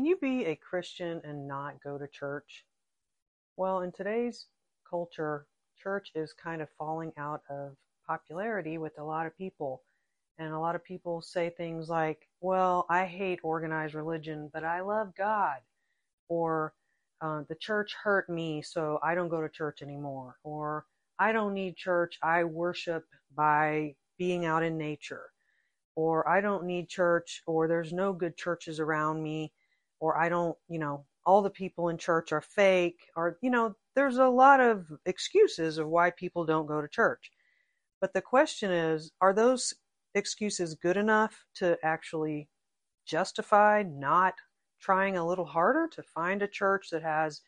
Can you be a Christian and not go to church? Well, in today's culture, church is kind of falling out of popularity with a lot of people. And a lot of people say things like, well, I hate organized religion, but I love God. Or uh, the church hurt me, so I don't go to church anymore. Or I don't need church, I worship by being out in nature. Or I don't need church, or there's no good churches around me or I don't, you know, all the people in church are fake, or, you know, there's a lot of excuses of why people don't go to church. But the question is, are those excuses good enough to actually justify not trying a little harder to find a church that has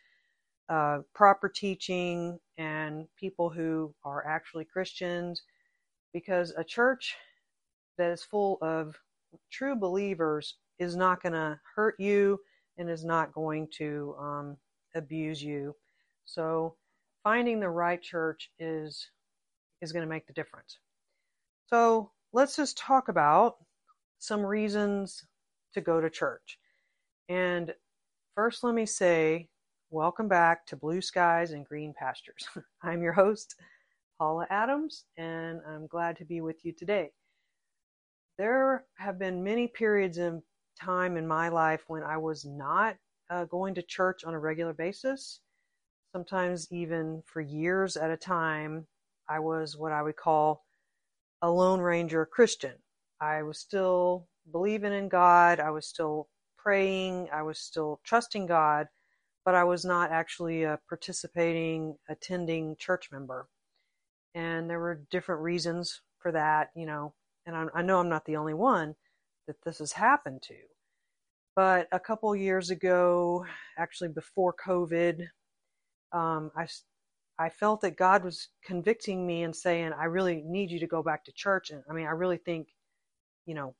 uh, proper teaching and people who are actually Christians? Because a church that is full of true believers is not going to hurt you and is not going to um, abuse you. So finding the right church is is going to make the difference. So let's just talk about some reasons to go to church. And first, let me say, welcome back to Blue Skies and Green Pastures. I'm your host, Paula Adams, and I'm glad to be with you today. There have been many periods in time in my life when I was not uh, going to church on a regular basis. Sometimes, even for years at a time, I was what I would call a Lone Ranger Christian. I was still believing in God, I was still praying, I was still trusting God, but I was not actually a participating, attending church member. And there were different reasons for that, you know, and I, I know I'm not the only one that this has happened to. But a couple years ago, actually before COVID, um, I, I felt that God was convicting me and saying, I really need you to go back to church. And I mean, I really think, you know,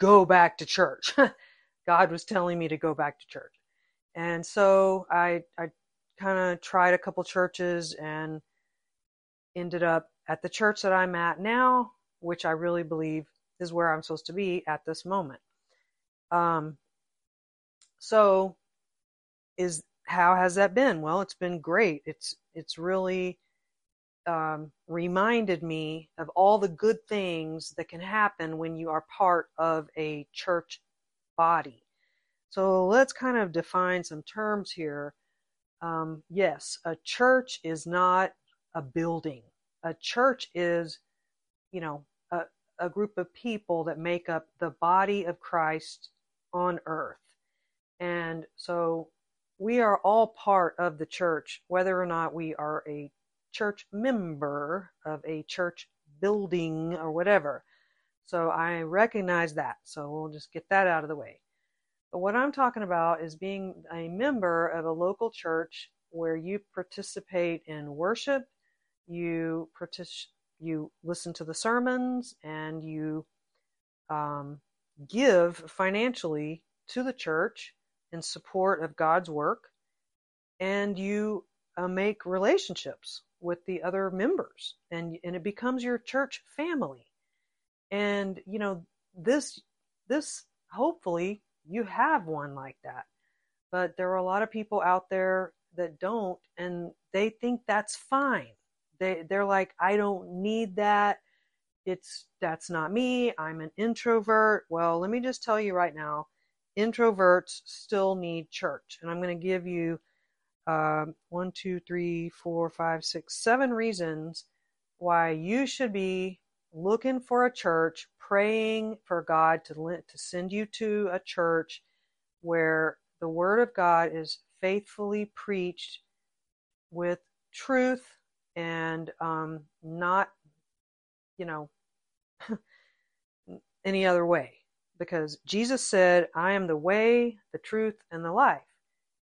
go back to church. God was telling me to go back to church. And so I, I kind of tried a couple churches and ended up at the church that I'm at now, which I really believe is where I'm supposed to be at this moment. Um, so is how has that been? Well, it's been great. It's it's really um, reminded me of all the good things that can happen when you are part of a church body. So let's kind of define some terms here. Um, yes, a church is not a building. A church is, you know, a, a group of people that make up the body of Christ on earth. And so we are all part of the church, whether or not we are a church member of a church building or whatever. So I recognize that. So we'll just get that out of the way. But what I'm talking about is being a member of a local church where you participate in worship, you partic- you listen to the sermons, and you um, give financially to the church in support of God's work, and you uh, make relationships with the other members, and and it becomes your church family. And you know this this hopefully you have one like that, but there are a lot of people out there that don't, and they think that's fine. They they're like, I don't need that. It's that's not me. I'm an introvert. Well, let me just tell you right now introverts still need church. And I'm going to give you um, one, two, three, four, five, six, seven reasons why you should be looking for a church, praying for God to to send you to a church where the Word of God is faithfully preached with truth and um, not, you know, any other way because Jesus said, I am the way, the truth, and the life.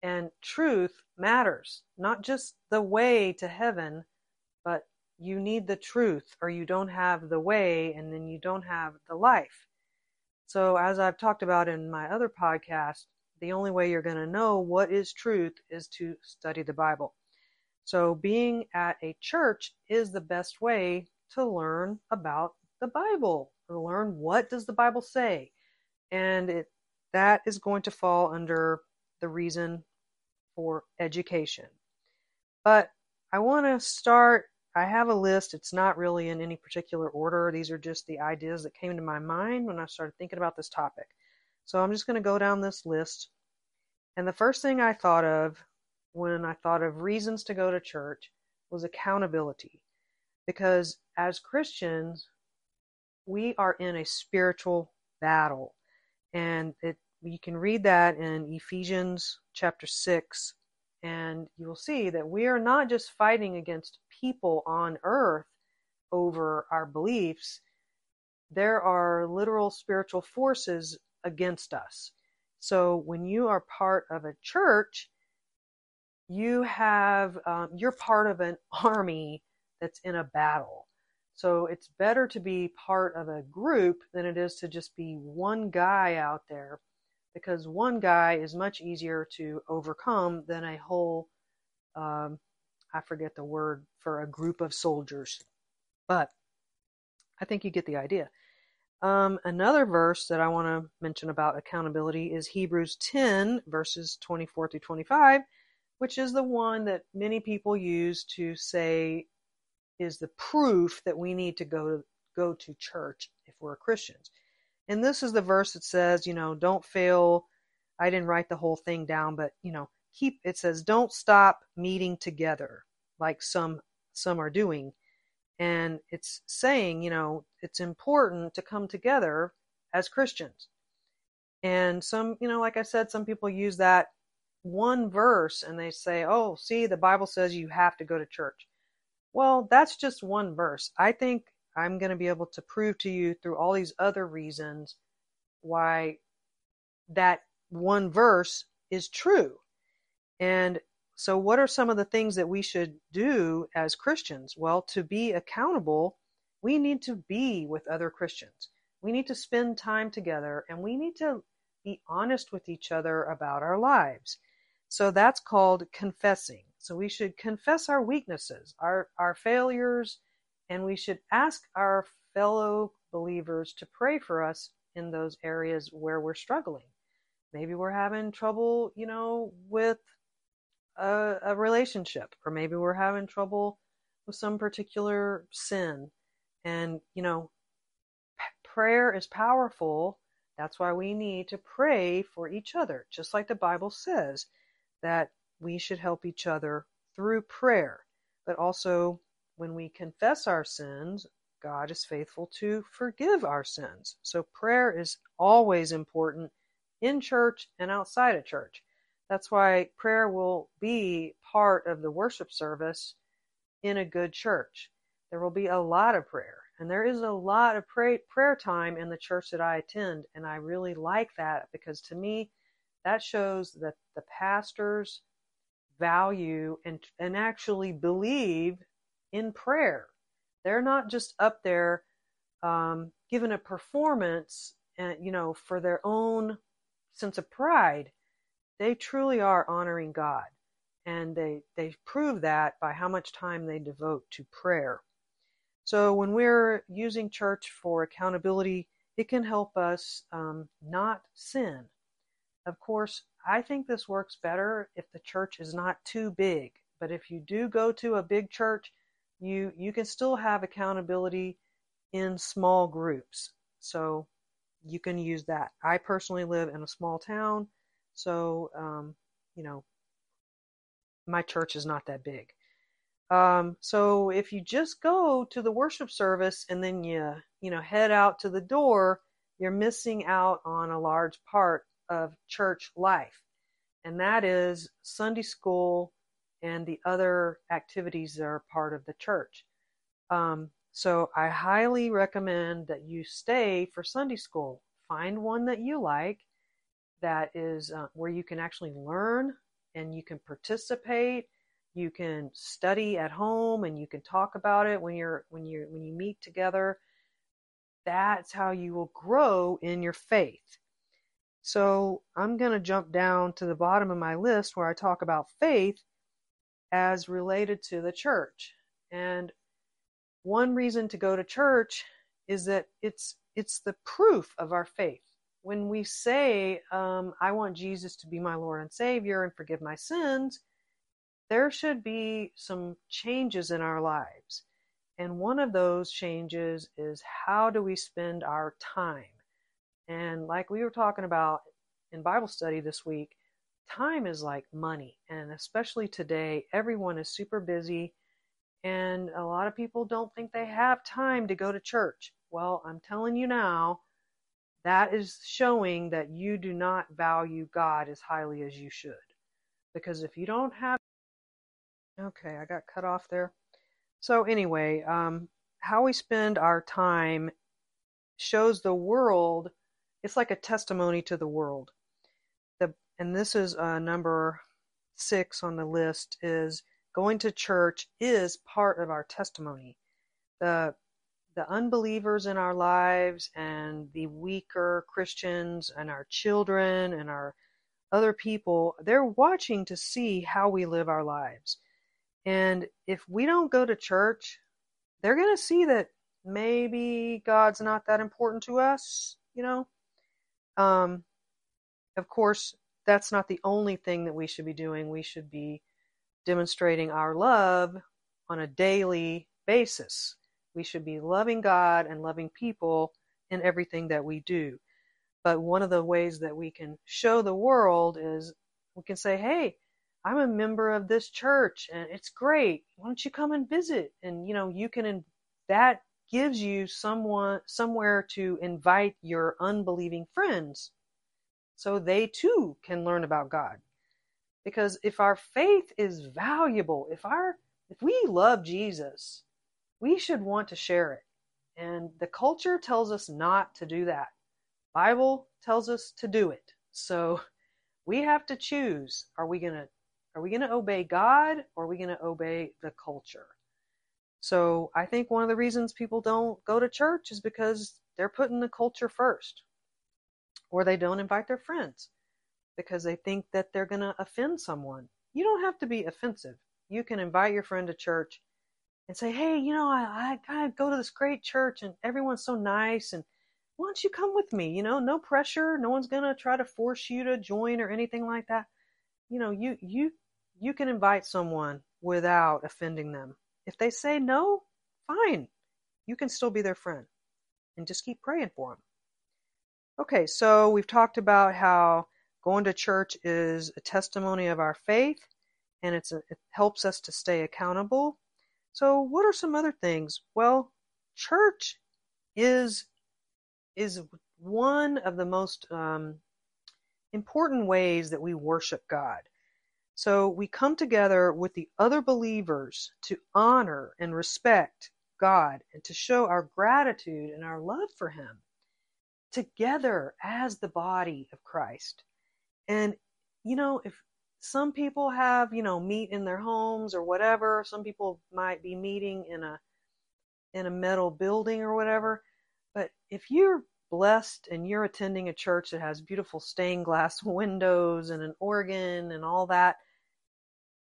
And truth matters, not just the way to heaven, but you need the truth or you don't have the way and then you don't have the life. So, as I've talked about in my other podcast, the only way you're going to know what is truth is to study the Bible. So, being at a church is the best way to learn about the Bible, to learn what does the Bible say, and it that is going to fall under the reason for education. But I want to start. I have a list. It's not really in any particular order. These are just the ideas that came to my mind when I started thinking about this topic. So I'm just going to go down this list. And the first thing I thought of when I thought of reasons to go to church was accountability. Because as Christians, we are in a spiritual battle. And it you can read that in Ephesians chapter 6 and you will see that we are not just fighting against people on earth over our beliefs. There are literal spiritual forces against us. So when you are part of a church, you have um, you're part of an army that's in a battle. So it's better to be part of a group than it is to just be one guy out there because one guy is much easier to overcome than a whole um, I forget the word for a group of soldiers. But I think you get the idea. Um, another verse that I want to mention about accountability is Hebrews 10, verses 24 through 25, which is the one that many people use to say is the proof that we need to go to, go to church if we're Christians. And this is the verse that says, you know, don't fail. I didn't write the whole thing down, but you know, keep it says don't stop meeting together like some some are doing and it's saying, you know, it's important to come together as Christians. And some, you know, like I said, some people use that one verse and they say, oh, see, the Bible says you have to go to church. Well, that's just one verse. I think I'm going to be able to prove to you through all these other reasons why that one verse is true. And so, what are some of the things that we should do as Christians? Well, to be accountable, we need to be with other Christians. We need to spend time together and we need to be honest with each other about our lives. So, that's called confessing. So, we should confess our weaknesses, our, our failures, and we should ask our fellow believers to pray for us in those areas where we're struggling. Maybe we're having trouble, you know, with a, a relationship, or maybe we're having trouble with some particular sin. And, you know, p- prayer is powerful. That's why we need to pray for each other, just like the Bible says that we should help each other through prayer. But also, when we confess our sins, God is faithful to forgive our sins. So, prayer is always important in church and outside of church. That's why prayer will be part of the worship service in a good church. There will be a lot of prayer. And there is a lot of pray, prayer time in the church that I attend. And I really like that because to me, that shows that the pastors value and, and actually believe in prayer. They're not just up there um, giving a performance, and, uh, you know, for their own sense of pride they truly are honoring God. And they, they prove that by how much time they devote to prayer. So when we're using church for accountability, it can help us um, not sin. Of course, I think this works better if the church is not too big. But if you do go to a big church, you you can still have accountability in small groups. So you can use that. I personally live in a small town, so, um, you know, my church is not that big. Um, so if you just go to the worship service and then you, you know, head out to the door, you're missing out on a large part of church life. And that is Sunday school and the other activities that are part of the church. Um, so I highly recommend that you stay for Sunday school. Find one that you like that is uh, where you can actually learn and you can participate you can study at home and you can talk about it when you're when you when you meet together that's how you will grow in your faith so i'm going to jump down to the bottom of my list where i talk about faith as related to the church and one reason to go to church is that it's it's the proof of our faith when we say, um, I want Jesus to be my Lord and Savior and forgive my sins, there should be some changes in our lives. And one of those changes is how do we spend our time? And like we were talking about in Bible study this week, time is like money. And especially today, everyone is super busy. And a lot of people don't think they have time to go to church. Well, I'm telling you now, that is showing that you do not value God as highly as you should. Because if you don't have. Okay, I got cut off there. So, anyway, um, how we spend our time shows the world, it's like a testimony to the world. The, and this is uh, number six on the list is going to church is part of our testimony. The the unbelievers in our lives and the weaker Christians and our children and our other people, they're watching to see how we live our lives. And if we don't go to church, they're going to see that maybe God's not that important to us, you know? Um, of course, that's not the only thing that we should be doing. We should be demonstrating our love on a daily basis. We should be loving God and loving people in everything that we do. But one of the ways that we can show the world is we can say, hey, I'm a member of this church and it's great. Why don't you come and visit? And, you know, you can, in- that gives you someone, somewhere to invite your unbelieving friends so they too can learn about God. Because if our faith is valuable, if our, if we love Jesus, we should want to share it. And the culture tells us not to do that. Bible tells us to do it. So we have to choose. Are we going to are we going to obey God or are we going to obey the culture? So I think one of the reasons people don't go to church is because they're putting the culture first. Or they don't invite their friends because they think that they're going to offend someone. You don't have to be offensive. You can invite your friend to church and say, hey, you know, I, I, go to this great church and everyone's so nice and why don't you come with me? You know, no pressure. No one's going to try to force you to join or anything like that. You know, you, you, you can invite someone without offending them. If they say no, fine. You can still be their friend and just keep praying for them. Okay, so we've talked about how going to church is a testimony of our faith and it's a, it helps us to stay accountable so, what are some other things? Well, church is is one of the most um, important ways that we worship God. So we come together with the other believers to honor and respect God and to show our gratitude and our love for Him together as the body of Christ. And, you know, if some people have, you know, meet in their homes or whatever. Some people might be meeting in a in a metal building or whatever. But if you're blessed and you're attending a church that has beautiful stained glass windows and an organ and all that,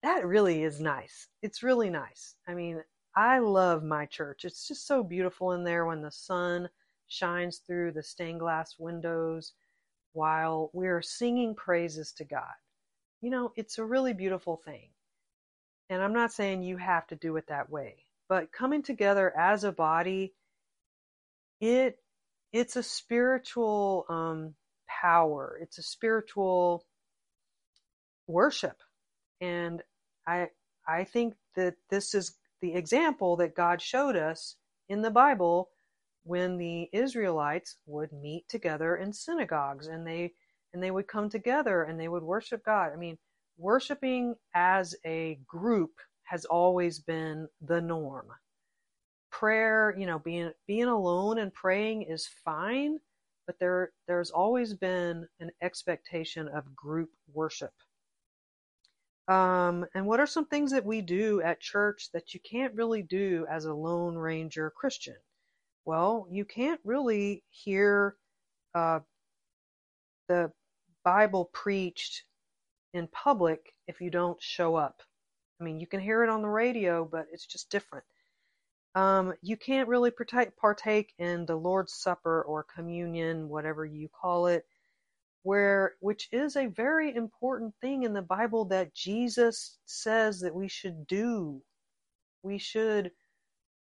that really is nice. It's really nice. I mean, I love my church. It's just so beautiful in there when the sun shines through the stained glass windows while we're singing praises to God you know, it's a really beautiful thing. And I'm not saying you have to do it that way, but coming together as a body, it it's a spiritual um, power. It's a spiritual worship, and I I think that this is the example that God showed us in the Bible when the Israelites would meet together in synagogues and they and they would come together and they would worship God. I mean, worshiping as a group has always been the norm. Prayer, you know, being being alone and praying is fine, but there there's always been an expectation of group worship. Um, and what are some things that we do at church that you can't really do as a lone ranger Christian? Well, you can't really hear uh, the Bible preached in public if you don't show up. I mean, you can hear it on the radio, but it's just different. Um, you can't really partake, in the Lord's Supper or communion, whatever you call it, where which is a very important thing in the Bible that Jesus says that we should do. We should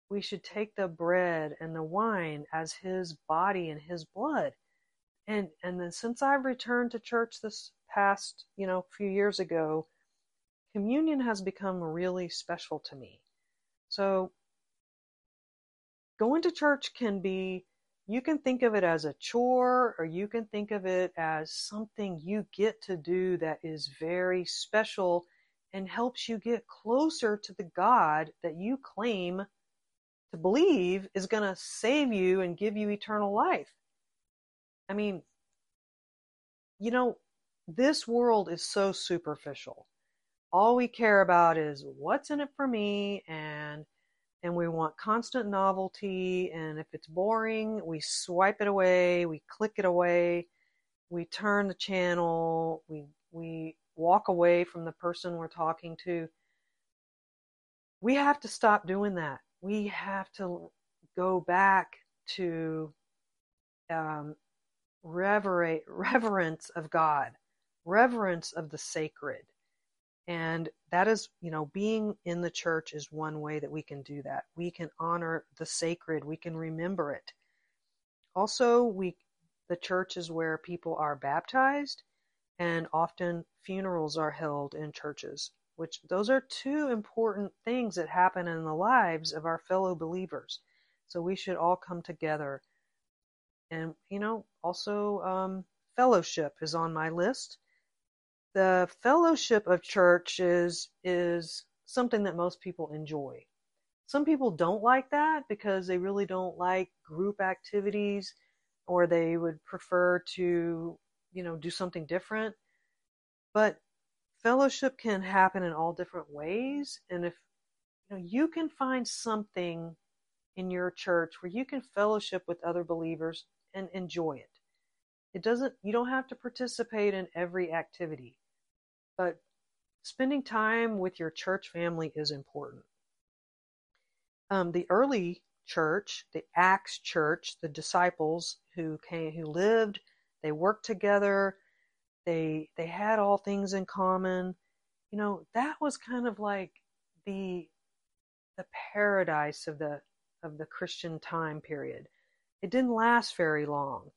we should take the bread and the wine as his body and his blood. And and then since I've returned to church this past, you know, few years ago, communion has become really special to me. So going to church can be you can think of it as a chore or you can think of it as something you get to do that is very special and helps you get closer to the God that you claim to believe is going to save you and give you eternal life. I mean, you know, this world is so superficial. All we care about is what's in it for me and and we want constant novelty and if it's boring, we swipe it away, we click it away, we turn the channel, we we walk away from the person we're talking to. We have to stop doing that we have to go back to um, reverate, reverence of God, reverence of the sacred. And that is, you know, being in the church is one way that we can do that. We can honor the sacred, we can remember it. Also, we the church is where people are baptized and often funerals are held in churches which those are two important things that happen in the lives of our fellow believers. So we should all come together. And, you know, also um, fellowship is on my list. The fellowship of church is, is something that most people enjoy. Some people don't like that because they really don't like group activities or they would prefer to, you know, do something different. But fellowship can happen in all different ways and if you know you can find something in your church where you can fellowship with other believers and enjoy it it doesn't you don't have to participate in every activity but spending time with your church family is important um, the early church the acts church the disciples who came who lived they worked together they they had all things in common. You know, that was kind of like the the paradise of the of the Christian time period. It didn't last very long.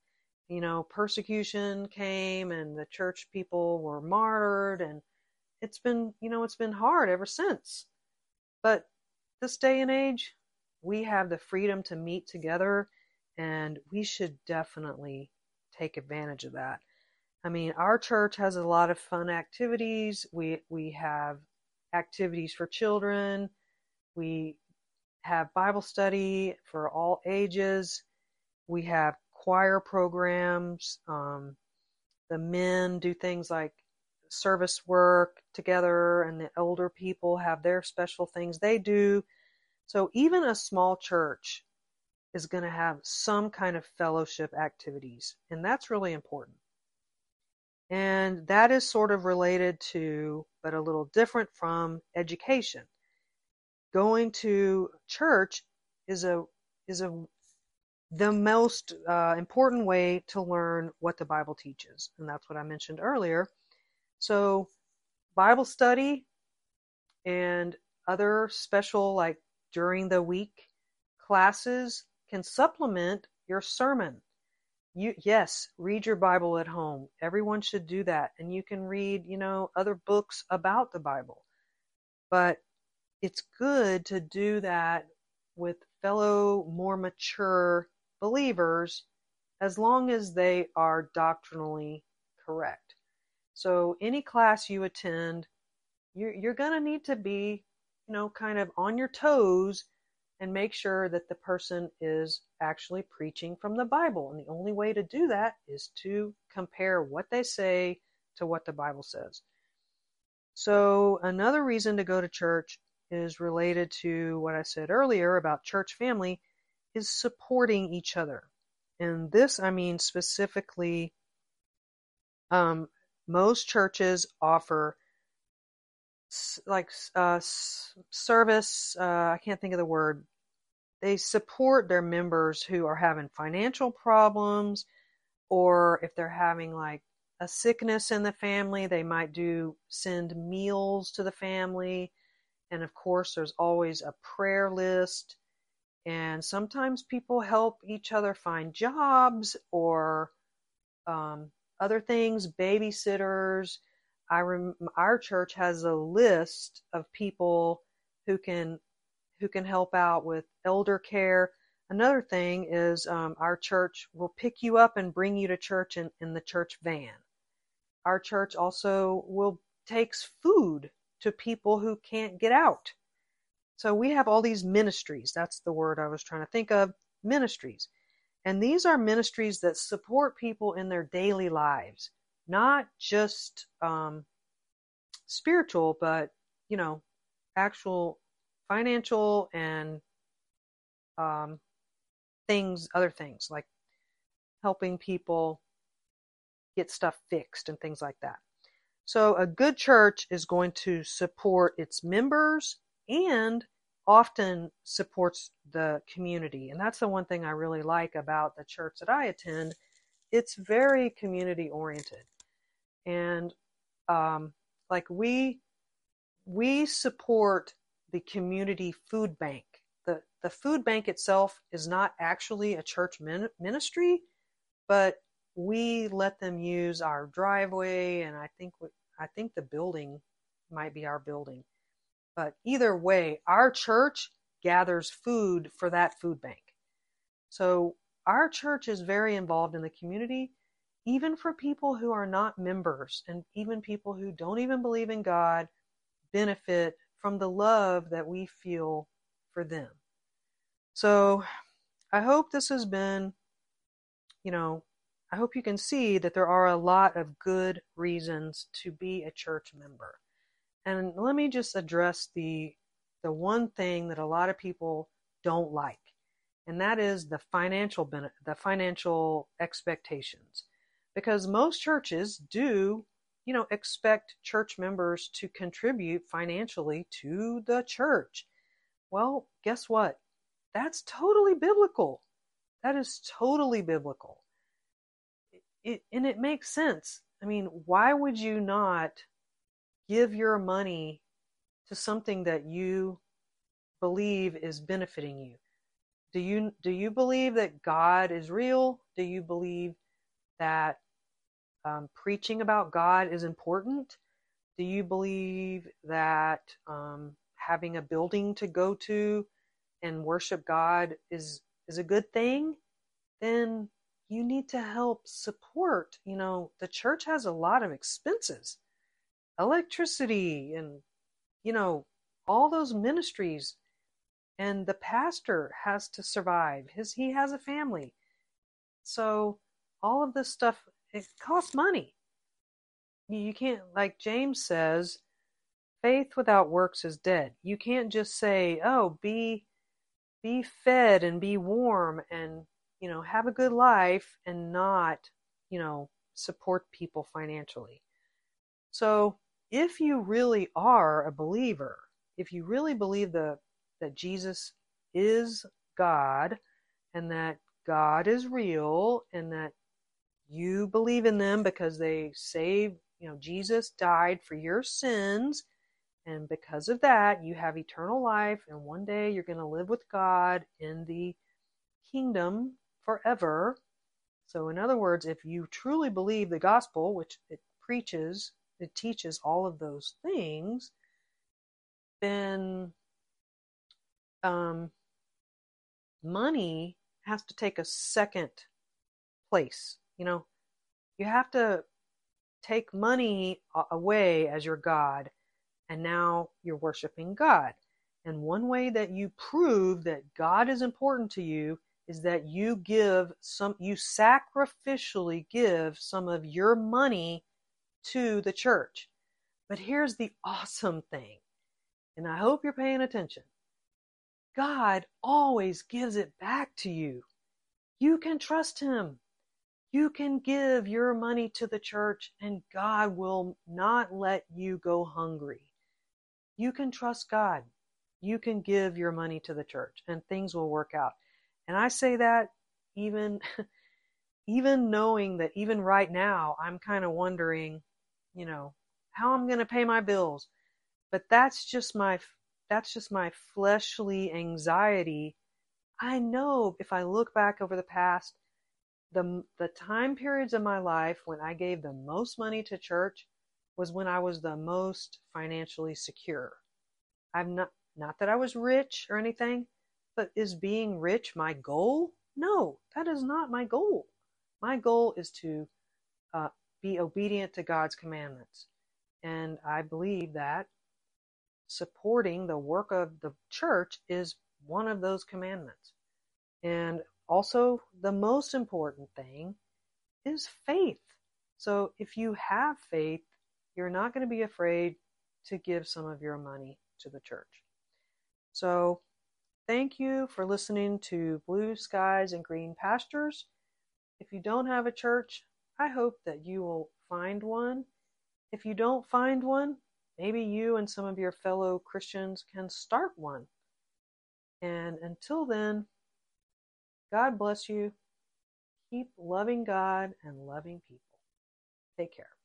You know, persecution came and the church people were martyred and it's been, you know, it's been hard ever since. But this day and age, we have the freedom to meet together and we should definitely take advantage of that. I mean, our church has a lot of fun activities. We we have activities for children. We have Bible study for all ages. We have choir programs. Um, the men do things like service work together, and the older people have their special things they do. So even a small church is going to have some kind of fellowship activities, and that's really important. And that is sort of related to, but a little different from education. Going to church is a is a the most uh, important way to learn what the Bible teaches, and that's what I mentioned earlier. So, Bible study and other special, like during the week classes, can supplement your sermon. You yes read your bible at home. Everyone should do that and you can read you know other books about the bible. But it's good to do that with fellow more mature believers as long as they are doctrinally correct so any class you attend you're, you're going to need to be you know kind of on your toes and make sure that the person is actually preaching from the Bible. And the only way to do that is to compare what they say to what the Bible says. So, another reason to go to church is related to what I said earlier about church family is supporting each other. And this, I mean specifically, um, most churches offer like uh, service. Uh, I can't think of the word. they support their members who are having financial problems or if they're having like a sickness in the family, they might do send meals to the family. And of course, there's always a prayer list. And sometimes people help each other find jobs or um, other things, babysitters. I rem- our church has a list of people who can who can help out with elder care. Another thing is um, our church will pick you up and bring you to church in, in the church van. Our church also will takes food to people who can't get out. So we have all these ministries. That's the word I was trying to think of. Ministries. And these are ministries that support people in their daily lives, not just um, spiritual, but, you know, actual financial and um, things, other things like helping people get stuff fixed and things like that. So a good church is going to support its members and often supports the community. And that's the one thing I really like about the church that I attend. It's very community oriented. And um, like we we support the community food bank. The, the food bank itself is not actually a church min- ministry, but we let them use our driveway and I think I think the building might be our building. But either way, our church gathers food for that food bank. So our church is very involved in the community, even for people who are not members and even people who don't even believe in God benefit from the love that we feel for them. So I hope this has been, you know, I hope you can see that there are a lot of good reasons to be a church member. And let me just address the the one thing that a lot of people don't like, and that is the financial benefit, the financial expectations. Because most churches do you know, expect church members to contribute financially to the church. Well, guess what? That's totally biblical. That is totally biblical. It, and it makes sense. I mean, why would you not give your money to something that you believe is benefiting you? Do you do you believe that God is real? Do you believe that um, preaching about God is important? Do you believe that um, having a building to go to and worship God is is a good thing? Then you need to help support. You know, the church has a lot of expenses, electricity, and you know all those ministries, and the pastor has to survive. His he has a family, so all of this stuff it costs money. You can't, like James says, faith without works is dead. You can't just say, "Oh, be be fed and be warm and you know have a good life and not you know support people financially." So, if you really are a believer, if you really believe the that Jesus is God and that God is real and that you believe in them because they say, you know, Jesus died for your sins. And because of that, you have eternal life. And one day you're going to live with God in the kingdom forever. So, in other words, if you truly believe the gospel, which it preaches, it teaches all of those things, then um, money has to take a second place you know, you have to take money away as your God, and now you're worshiping God. And one way that you prove that God is important to you is that you give some, you sacrificially give some of your money to the church. But here's the awesome thing, and I hope you're paying attention. God always gives it back to you. You can trust Him. You can give your money to the church and God will not let you go hungry. You can trust God. you can give your money to the church and things will work out. And I say that even even knowing that even right now I'm kind of wondering, you know, how I'm going to pay my bills. But that's just my that's just my fleshly anxiety. I know if I look back over the past the the time periods of my life when I gave the most money to church was when I was the most financially secure. I'm not not that I was rich or anything, but is being rich my goal? No, that is not my goal. My goal is to uh, be obedient to God's commandments. And I believe that supporting the work of the church is one of those commandments. And also, the most important thing is faith. So if you have faith, you're not going to be afraid to give some of your money to the church. So thank you for listening to Blue Skies and Green Pastures. If you don't have a church, I hope that you will find one. If you don't find one, maybe you and some of your fellow Christians can start one. And until then, God bless you. Keep loving God and loving people. Take care.